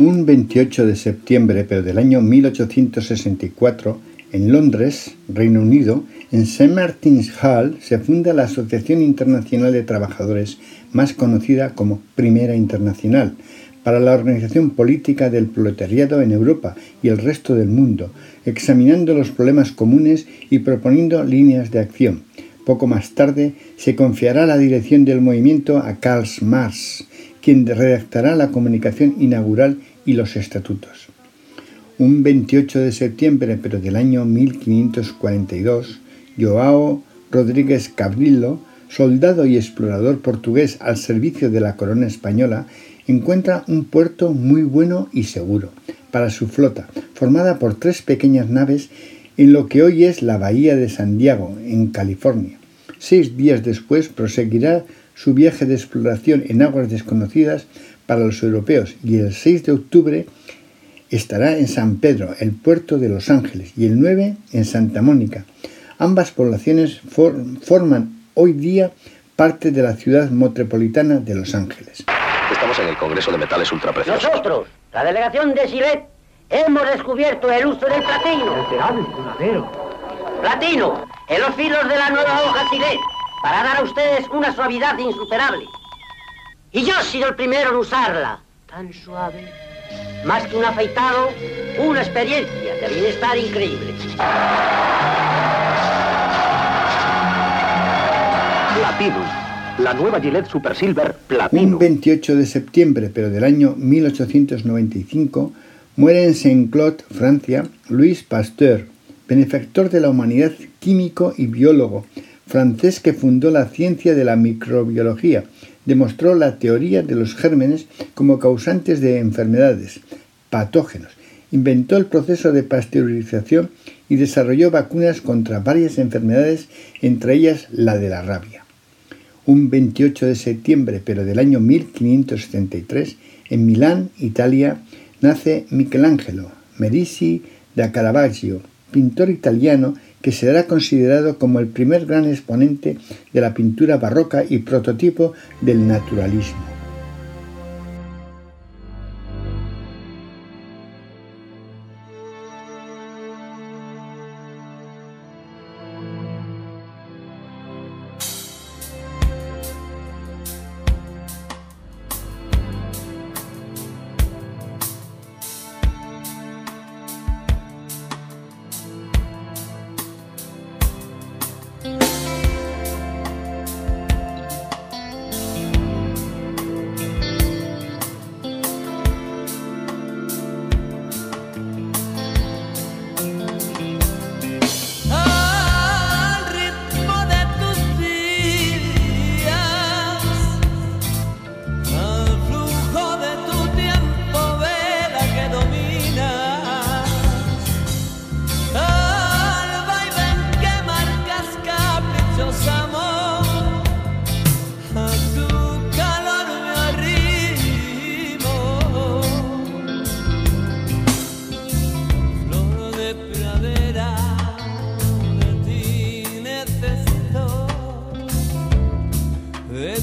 Un 28 de septiembre, pero del año 1864, en Londres, Reino Unido, en St. Martin's Hall se funda la Asociación Internacional de Trabajadores, más conocida como Primera Internacional, para la organización política del proletariado en Europa y el resto del mundo, examinando los problemas comunes y proponiendo líneas de acción. Poco más tarde se confiará la dirección del movimiento a Karl Marx, quien redactará la comunicación inaugural y los estatutos. Un 28 de septiembre, pero del año 1542, Joao Rodríguez Cabrillo, soldado y explorador portugués al servicio de la corona española, encuentra un puerto muy bueno y seguro para su flota, formada por tres pequeñas naves en lo que hoy es la Bahía de San Diego, en California. Seis días después proseguirá su viaje de exploración en aguas desconocidas para los europeos y el 6 de octubre estará en San Pedro, el puerto de Los Ángeles, y el 9 en Santa Mónica. Ambas poblaciones forman hoy día parte de la ciudad metropolitana de Los Ángeles. Estamos en el Congreso de Metales Ultrapreciosos. Nosotros, la delegación de Silet, hemos descubierto el uso del platino. Platino, en los filos de la nueva hoja Silet, para dar a ustedes una suavidad insuperable. Y yo he sido el primero en usarla. Tan suave. Más que un afeitado, una experiencia de bienestar increíble. Platinum. La nueva Gillette Super Silver Platinum. Un 28 de septiembre, pero del año 1895, muere en Saint-Claude, Francia, Louis Pasteur, benefactor de la humanidad, químico y biólogo, francés que fundó la ciencia de la microbiología demostró la teoría de los gérmenes como causantes de enfermedades, patógenos, inventó el proceso de pasteurización y desarrolló vacunas contra varias enfermedades, entre ellas la de la rabia. Un 28 de septiembre, pero del año 1573, en Milán, Italia, nace Michelangelo Medici da Caravaggio, pintor italiano que será considerado como el primer gran exponente de la pintura barroca y prototipo del naturalismo.